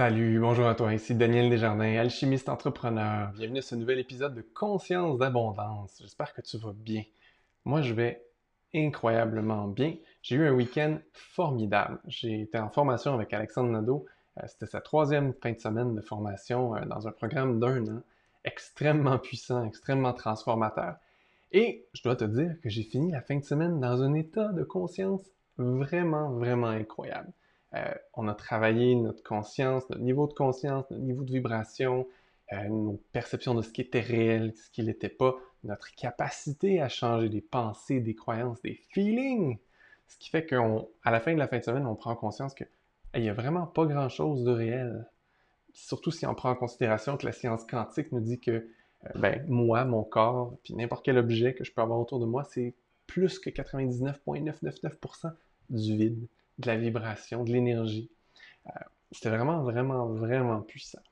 Salut, bonjour à toi, ici Daniel Desjardins, alchimiste entrepreneur. Bienvenue à ce nouvel épisode de Conscience d'abondance. J'espère que tu vas bien. Moi, je vais incroyablement bien. J'ai eu un week-end formidable. J'ai été en formation avec Alexandre Nadeau. Euh, c'était sa troisième fin de semaine de formation euh, dans un programme d'un an, extrêmement puissant, extrêmement transformateur. Et je dois te dire que j'ai fini la fin de semaine dans un état de conscience vraiment, vraiment incroyable. Euh, on a travaillé notre conscience, notre niveau de conscience, notre niveau de vibration, euh, nos perceptions de ce qui était réel, ce qui n'était pas, notre capacité à changer des pensées, des croyances, des feelings. Ce qui fait qu'à la fin de la fin de semaine, on prend conscience qu'il n'y a vraiment pas grand-chose de réel. Surtout si on prend en considération que la science quantique nous dit que euh, ben, moi, mon corps, puis n'importe quel objet que je peux avoir autour de moi, c'est plus que 99,999% du vide de la vibration, de l'énergie. Euh, c'était vraiment, vraiment, vraiment puissant.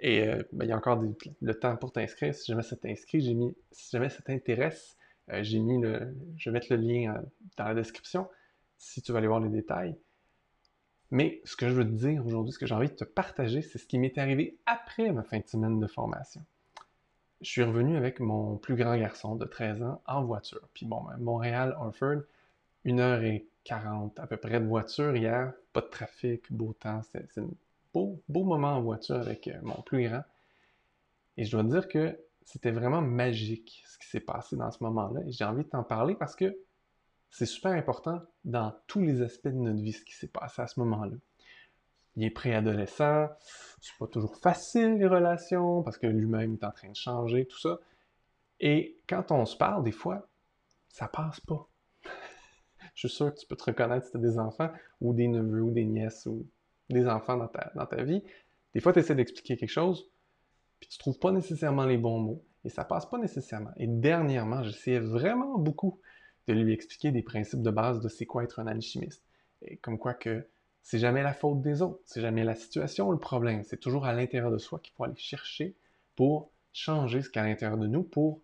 Et euh, ben, il y a encore le temps pour t'inscrire. Si jamais ça t'inscrit, j'ai mis, si jamais ça t'intéresse, euh, j'ai mis le, je vais mettre le lien dans la description si tu veux aller voir les détails. Mais ce que je veux te dire aujourd'hui, ce que j'ai envie de te partager, c'est ce qui m'est arrivé après ma fin de semaine de formation. Je suis revenu avec mon plus grand garçon de 13 ans en voiture. Puis bon, ben, Montréal-Harford, une heure et 40 à peu près de voiture hier, pas de trafic, beau temps, c'est un beau, beau moment en voiture avec euh, mon plus grand. Et je dois dire que c'était vraiment magique ce qui s'est passé dans ce moment-là. Et j'ai envie de t'en parler parce que c'est super important dans tous les aspects de notre vie ce qui s'est passé à ce moment-là. Il est préadolescent, c'est pas toujours facile les relations parce que lui-même est en train de changer, tout ça. Et quand on se parle, des fois, ça passe pas je suis sûr que tu peux te reconnaître si tu as des enfants ou des neveux ou des nièces ou des enfants dans ta, dans ta vie. Des fois, tu essaies d'expliquer quelque chose, puis tu trouves pas nécessairement les bons mots et ça passe pas nécessairement. Et dernièrement, j'essayais vraiment beaucoup de lui expliquer des principes de base de c'est quoi être un alchimiste. Et comme quoi que c'est jamais la faute des autres, c'est jamais la situation ou le problème, c'est toujours à l'intérieur de soi qu'il faut aller chercher pour changer ce qu'il y a à l'intérieur de nous pour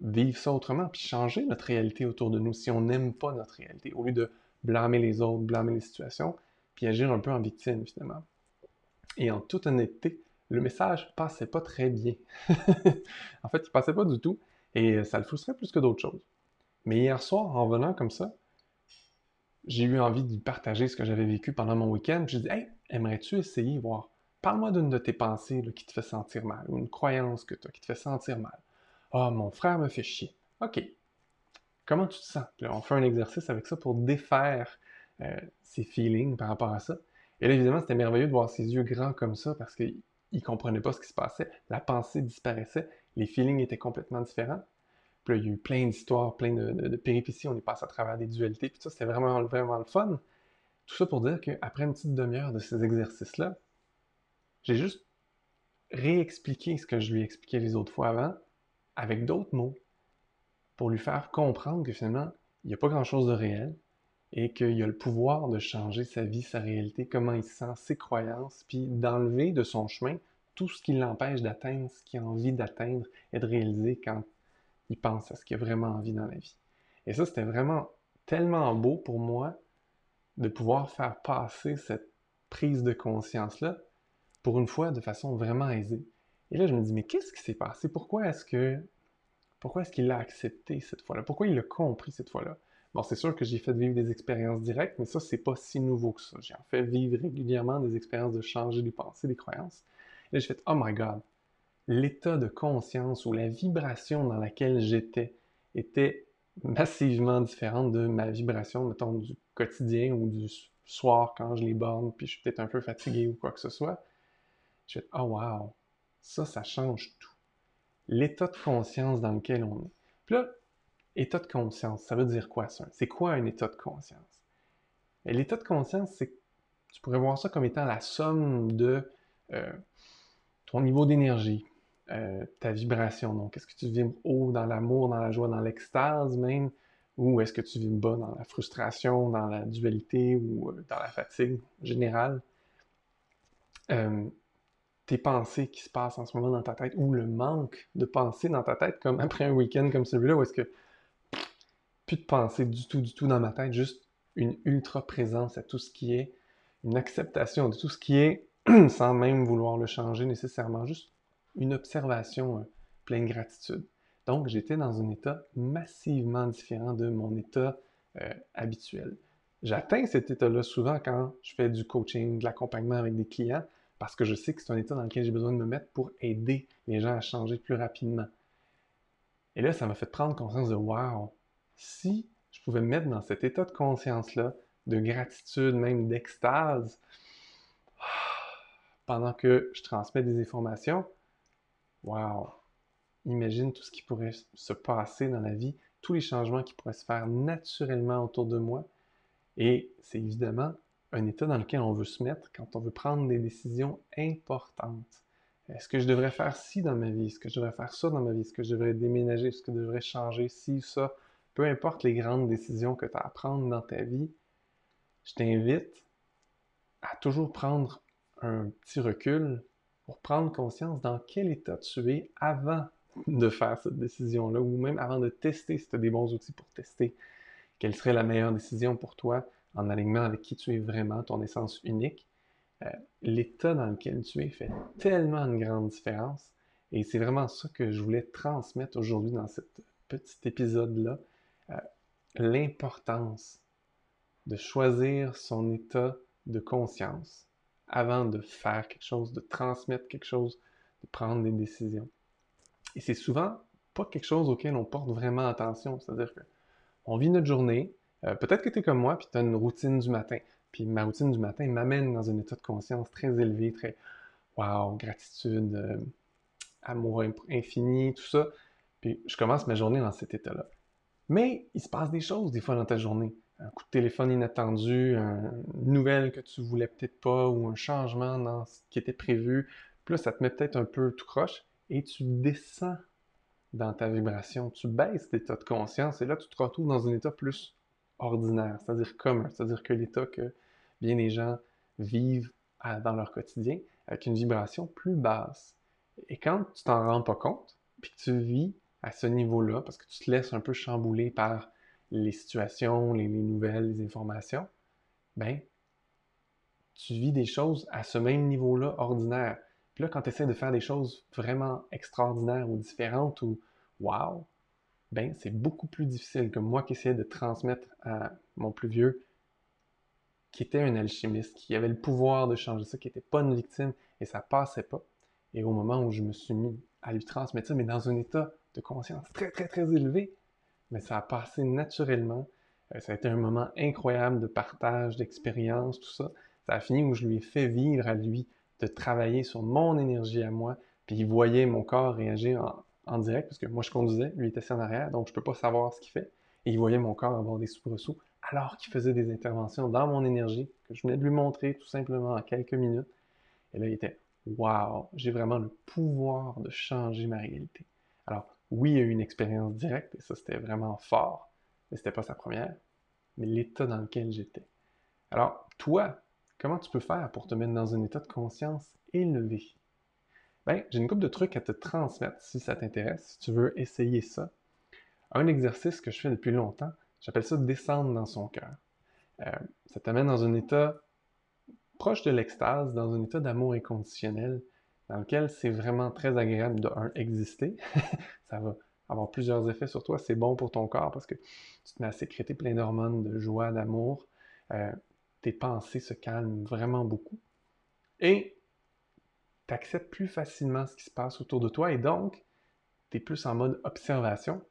vivre ça autrement, puis changer notre réalité autour de nous si on n'aime pas notre réalité, au lieu de blâmer les autres, blâmer les situations, puis agir un peu en victime finalement. Et en toute honnêteté, le message passait pas très bien. en fait, il passait pas du tout, et ça le frustrait plus que d'autres choses. Mais hier soir, en venant comme ça, j'ai eu envie de partager ce que j'avais vécu pendant mon week-end. J'ai dit, hey, aimerais-tu essayer voir? Parle-moi d'une de tes pensées qui te fait sentir mal, ou une croyance que tu as qui te fait sentir mal. Ah, mon frère me fait chier. OK. Comment tu te sens? on fait un exercice avec ça pour défaire euh, ses feelings par rapport à ça. Et là, évidemment, c'était merveilleux de voir ses yeux grands comme ça parce qu'il ne comprenait pas ce qui se passait. La pensée disparaissait. Les feelings étaient complètement différents. Puis là, il y a eu plein d'histoires, plein de, péripéties. On est passé à travers des dualités. Puis ça, c'était vraiment, vraiment le fun. Tout ça pour dire qu'après une petite demi-heure de ces exercices-là, j'ai juste réexpliqué ce que je lui expliquais les autres fois avant, avec d'autres mots pour lui faire comprendre que finalement, il n'y a pas grand-chose de réel et qu'il a le pouvoir de changer sa vie, sa réalité, comment il se sent, ses croyances, puis d'enlever de son chemin tout ce qui l'empêche d'atteindre ce qu'il a envie d'atteindre et de réaliser quand il pense à ce qu'il a vraiment envie dans la vie. Et ça, c'était vraiment tellement beau pour moi de pouvoir faire passer cette prise de conscience-là, pour une fois, de façon vraiment aisée. Et là, je me dis, mais qu'est-ce qui s'est passé? Pourquoi est-ce que. Pourquoi est-ce qu'il l'a accepté cette fois-là? Pourquoi il l'a compris cette fois-là? Bon, c'est sûr que j'ai fait vivre des expériences directes, mais ça, c'est pas si nouveau que ça. J'ai en fait vivre régulièrement des expériences de changer des pensées, des croyances. Et là, j'ai fait, oh my god, l'état de conscience ou la vibration dans laquelle j'étais était massivement différente de ma vibration, mettons, du quotidien ou du soir quand je les borne, puis je suis peut-être un peu fatigué ou quoi que ce soit. J'ai fait, oh wow, ça, ça change tout. L'état de conscience dans lequel on est. Puis là, état de conscience, ça veut dire quoi ça? C'est quoi un état de conscience? L'état de conscience, c'est tu pourrais voir ça comme étant la somme de euh, ton niveau d'énergie, euh, ta vibration. Donc, est-ce que tu vibres haut dans l'amour, dans la joie, dans l'extase même, ou est-ce que tu vibres bas dans la frustration, dans la dualité ou euh, dans la fatigue générale? Tes pensées qui se passent en ce moment dans ta tête ou le manque de pensées dans ta tête, comme après un week-end comme celui-là, où est-ce que plus de pensées du tout, du tout dans ma tête, juste une ultra présence à tout ce qui est, une acceptation de tout ce qui est sans même vouloir le changer nécessairement, juste une observation euh, pleine gratitude. Donc, j'étais dans un état massivement différent de mon état euh, habituel. J'atteins cet état-là souvent quand je fais du coaching, de l'accompagnement avec des clients, parce que je sais que c'est un état dans lequel j'ai besoin de me mettre pour aider les gens à changer plus rapidement. Et là, ça m'a fait prendre conscience de wow, si je pouvais me mettre dans cet état de conscience-là, de gratitude, même d'extase, pendant que je transmets des informations, wow, imagine tout ce qui pourrait se passer dans la vie, tous les changements qui pourraient se faire naturellement autour de moi. Et c'est évidemment un état dans lequel on veut se mettre quand on veut prendre des décisions importantes. Est-ce que je devrais faire ci dans ma vie? Est-ce que je devrais faire ça dans ma vie? Est-ce que je devrais déménager? Est-ce que je devrais changer ci ou ça? Peu importe les grandes décisions que tu as à prendre dans ta vie, je t'invite à toujours prendre un petit recul pour prendre conscience dans quel état tu es avant de faire cette décision-là, ou même avant de tester si tu as des bons outils pour tester quelle serait la meilleure décision pour toi en alignement avec qui tu es vraiment, ton essence unique. Euh, l'état dans lequel tu es fait tellement une grande différence. Et c'est vraiment ça que je voulais transmettre aujourd'hui dans ce petit épisode-là. Euh, l'importance de choisir son état de conscience avant de faire quelque chose, de transmettre quelque chose, de prendre des décisions. Et c'est souvent pas quelque chose auquel on porte vraiment attention. C'est-à-dire qu'on vit notre journée, euh, peut-être que tu es comme moi, puis tu as une routine du matin. Puis ma routine du matin m'amène dans un état de conscience très élevé, très wow, gratitude, euh, amour infini, tout ça. Puis je commence ma journée dans cet état-là. Mais il se passe des choses des fois dans ta journée un coup de téléphone inattendu, une nouvelle que tu voulais peut-être pas, ou un changement dans ce qui était prévu. Puis là, ça te met peut-être un peu tout croche et tu descends dans ta vibration, tu baisses l'état de conscience et là, tu te retrouves dans un état plus ordinaire, c'est-à-dire commun, c'est-à-dire que l'état que bien les gens vivent dans leur quotidien avec une vibration plus basse. Et quand tu t'en rends pas compte, puis que tu vis à ce niveau-là, parce que tu te laisses un peu chambouler par les situations, les, nouvelles, les informations, ben, tu vis des choses à ce même niveau-là ordinaire. Puis là, quand tu essaies de faire des choses vraiment extraordinaires ou différentes ou wow, ben, c'est beaucoup plus difficile que moi qui essayais de transmettre à mon plus vieux, qui était un alchimiste, qui avait le pouvoir de changer ça, qui n'était pas une victime, et ça passait pas. Et au moment où je me suis mis à lui transmettre ça, mais dans un état de conscience très, très, très élevé, mais ça a passé naturellement. Euh, ça a été un moment incroyable de partage, d'expérience, tout ça. Ça a fini où je lui ai fait vivre à lui de travailler sur mon énergie à moi, puis il voyait mon corps réagir en, direct, parce que moi je conduisais, lui était assis en arrière, donc je peux pas savoir ce qu'il fait. Et il voyait mon corps avoir des soubresauts alors qu'il faisait des interventions dans mon énergie, que je venais de lui montrer tout simplement en quelques minutes. Et là, il était Waouh, j'ai vraiment le pouvoir de changer ma réalité. Alors, oui, il y a eu une expérience directe, et ça, c'était vraiment fort, mais c'était pas sa première, mais l'état dans lequel j'étais. Alors, toi, comment tu peux faire pour te mettre dans un état de conscience élevé? Ben, j'ai une couple de trucs à te transmettre si ça t'intéresse, si tu veux essayer ça. Un exercice que je fais depuis longtemps, j'appelle ça descendre dans son cœur. Euh, ça t'amène dans un état proche de l'extase, dans un état d'amour inconditionnel, dans lequel c'est vraiment très agréable de un, exister. ça va avoir plusieurs effets sur toi. C'est bon pour ton corps parce que tu te mets à sécréter plein d'hormones de joie, d'amour. Euh, tes pensées se calment vraiment beaucoup. Et tu acceptes plus facilement ce qui se passe autour de toi et donc tu es plus en mode observation.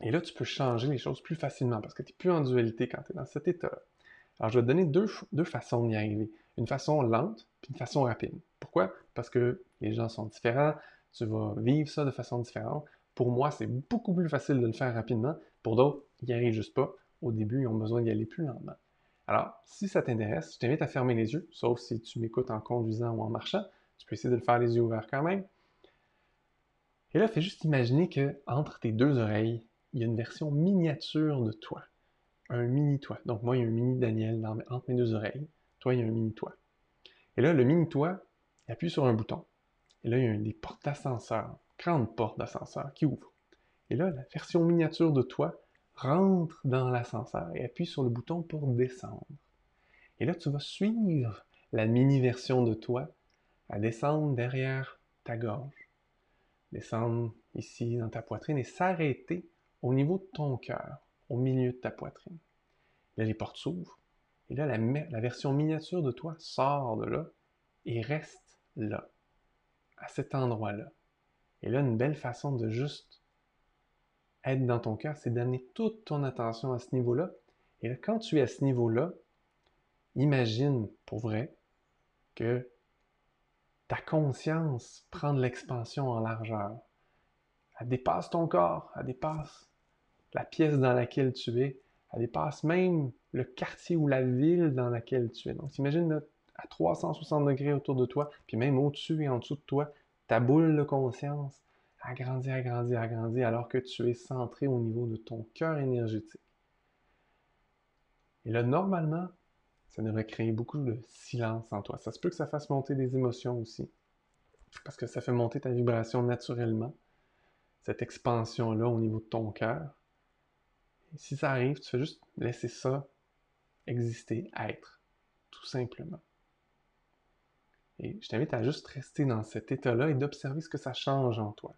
Et là, tu peux changer les choses plus facilement parce que tu n'es plus en dualité quand tu es dans cet état-là. Alors, je vais te donner deux, deux façons d'y arriver. Une façon lente puis une façon rapide. Pourquoi? Parce que les gens sont différents, tu vas vivre ça de façon différente. Pour moi, c'est beaucoup plus facile de le faire rapidement. Pour d'autres, ils n'y arrivent juste pas. Au début, ils ont besoin d'y aller plus lentement. Alors, si ça t'intéresse, je t'invite à fermer les yeux, sauf si tu m'écoutes en conduisant ou en marchant. Tu peux essayer de le faire les yeux ouverts quand même. Et là, fais juste imaginer que entre tes deux oreilles, il y a une version miniature de toi. Un mini-toi. Donc, moi, il y a un mini Daniel entre mes deux oreilles. Toi, il y a un mini-toi. Et là, le mini-toi, il appuie sur un bouton. Et là, il y a des portes d'ascenseur, grande porte d'ascenseur qui ouvre. Et là, la version miniature de toi rentre dans l'ascenseur et appuie sur le bouton pour descendre. Et là, tu vas suivre la mini-version de toi à descendre derrière ta gorge, descendre ici dans ta poitrine et s'arrêter au niveau de ton cœur, au milieu de ta poitrine. Là, les portes s'ouvrent et là, la, la version miniature de toi sort de là et reste là, à cet endroit-là. Et là, une belle façon de juste être dans ton cœur, c'est d'amener toute ton attention à ce niveau-là. Et là, quand tu es à ce niveau-là, imagine pour vrai que ta conscience prend de l'expansion en largeur. Elle dépasse ton corps, elle dépasse la pièce dans laquelle tu es, elle dépasse même le quartier ou la ville dans laquelle tu es. Donc, imagine à 360 degrés autour de toi, puis même au-dessus et en dessous de toi, ta boule de conscience agrandit, agrandit, agrandit, alors que tu es centré au niveau de ton cœur énergétique. Et là, normalement, ça devrait créer beaucoup de silence en toi. Ça se peut que ça fasse monter des émotions aussi, parce que ça fait monter ta vibration naturellement, cette expansion-là au niveau de ton cœur. Si ça arrive, tu fais juste laisser ça exister, être, tout simplement. Et je t'invite à juste rester dans cet état-là et d'observer ce que ça change en toi,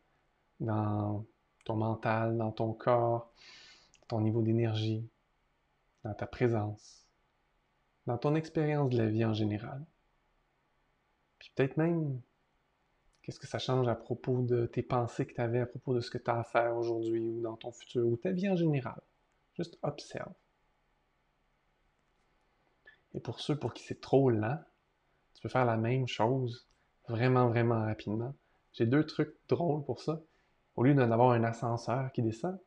dans ton mental, dans ton corps, ton niveau d'énergie, dans ta présence, dans ton expérience de la vie en général? Puis peut-être même, qu'est-ce que ça change à propos de tes pensées que tu avais à propos de ce que tu as à faire aujourd'hui ou dans ton futur ou ta vie en général? Juste observe. Et pour ceux pour qui c'est trop lent, tu peux faire la même chose vraiment, vraiment rapidement. J'ai deux trucs drôles pour ça. Au lieu d'en avoir un ascenseur qui descend,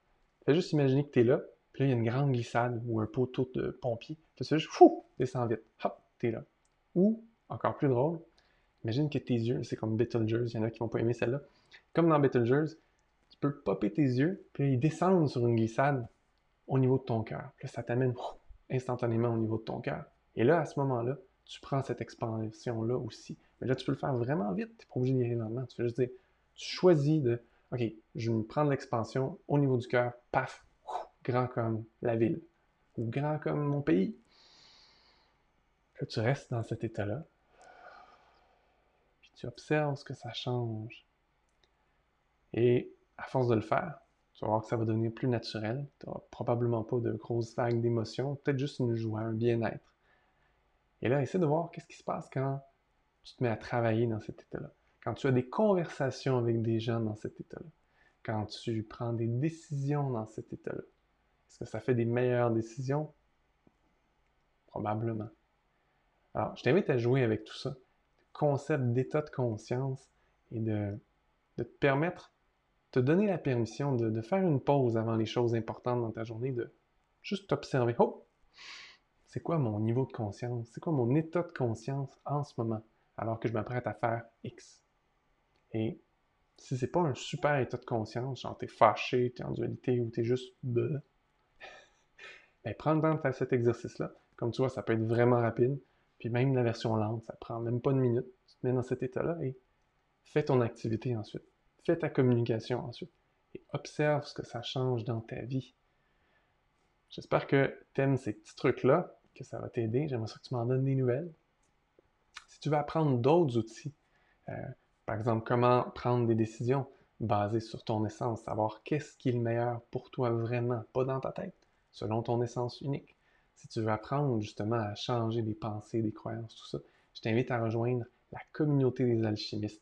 fais juste imaginer que tu es là, puis là, il y a une grande glissade ou un poteau de pompier. Tu fais juste, fou, descends vite. Hop, t'es là. Ou, encore plus drôle, imagine que tes yeux, c'est comme Beetlejuice, il y en a qui vont pas aimer celle-là. Comme dans Beetlejuice, tu peux popper tes yeux, puis ils descendent sur une glissade au niveau de ton cœur. Puis là, ça t'amène instantanément au niveau de ton cœur. Et là, à ce moment-là, tu prends cette expansion-là aussi. Mais là, tu peux le faire vraiment vite. Tu n'es pas obligé d'y aller lentement. Tu fais juste dire, tu choisis de, OK, je vais me prendre l'expansion au niveau du cœur, paf, grand comme la ville, ou grand comme mon pays. Là, tu restes dans cet état-là. Puis tu observes ce que ça change. Et à force de le faire, tu vas voir que ça va devenir plus naturel. Tu n'auras probablement pas de grosses vagues d'émotions, peut-être juste une joie, un bien-être. Et là, essaie de voir qu'est-ce qui se passe quand tu te mets à travailler dans cet état-là. Quand tu as des conversations avec des gens dans cet état-là. Quand tu prends des décisions dans cet état-là. Est-ce que ça fait des meilleures décisions? Probablement. Alors, je t'invite à jouer avec tout ça. Le concept d'état de conscience et de, te permettre, te donner la permission de, de, faire une pause avant les choses importantes dans ta journée, de juste t'observer. Oh! c'est quoi mon niveau de conscience, c'est quoi mon état de conscience en ce moment, alors que je m'apprête à faire X? Et si c'est pas un super état de conscience, genre t'es fâché, t'es en dualité ou t'es juste de, ben prends le temps de faire cet exercice-là. Comme tu vois, ça peut être vraiment rapide. Puis même la version lente, ça prend même pas une minute. Tu te mets dans cet état-là et fais ton activité ensuite. Fais ta communication ensuite. Et observe ce que ça change dans ta vie. J'espère que tu aimes ces petits trucs-là que ça va t'aider. J'aimerais ça que tu m'en donnes des nouvelles. Si tu veux apprendre d'autres outils, euh, par exemple, comment prendre des décisions basées sur ton essence, savoir qu'est-ce qui est le meilleur pour toi vraiment, pas dans ta tête, selon ton essence unique. Si tu veux apprendre justement à changer des pensées, des croyances, tout ça, je t'invite à rejoindre la communauté des alchimistes.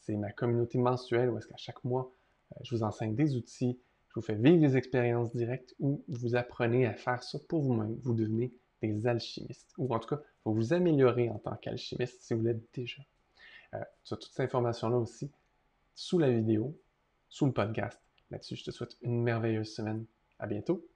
C'est ma communauté mensuelle où est-ce qu'à chaque mois, euh, je vous enseigne des outils, je vous fais vivre des expériences directes où vous apprenez à faire ça pour vous-même. Vous devenez des alchimistes, ou en tout cas, vous vous améliorer en tant qu'alchimiste si vous l'êtes déjà. Euh, tu as toutes ces informations-là aussi sous la vidéo, sous le podcast. Là-dessus, je te souhaite une merveilleuse semaine. À bientôt!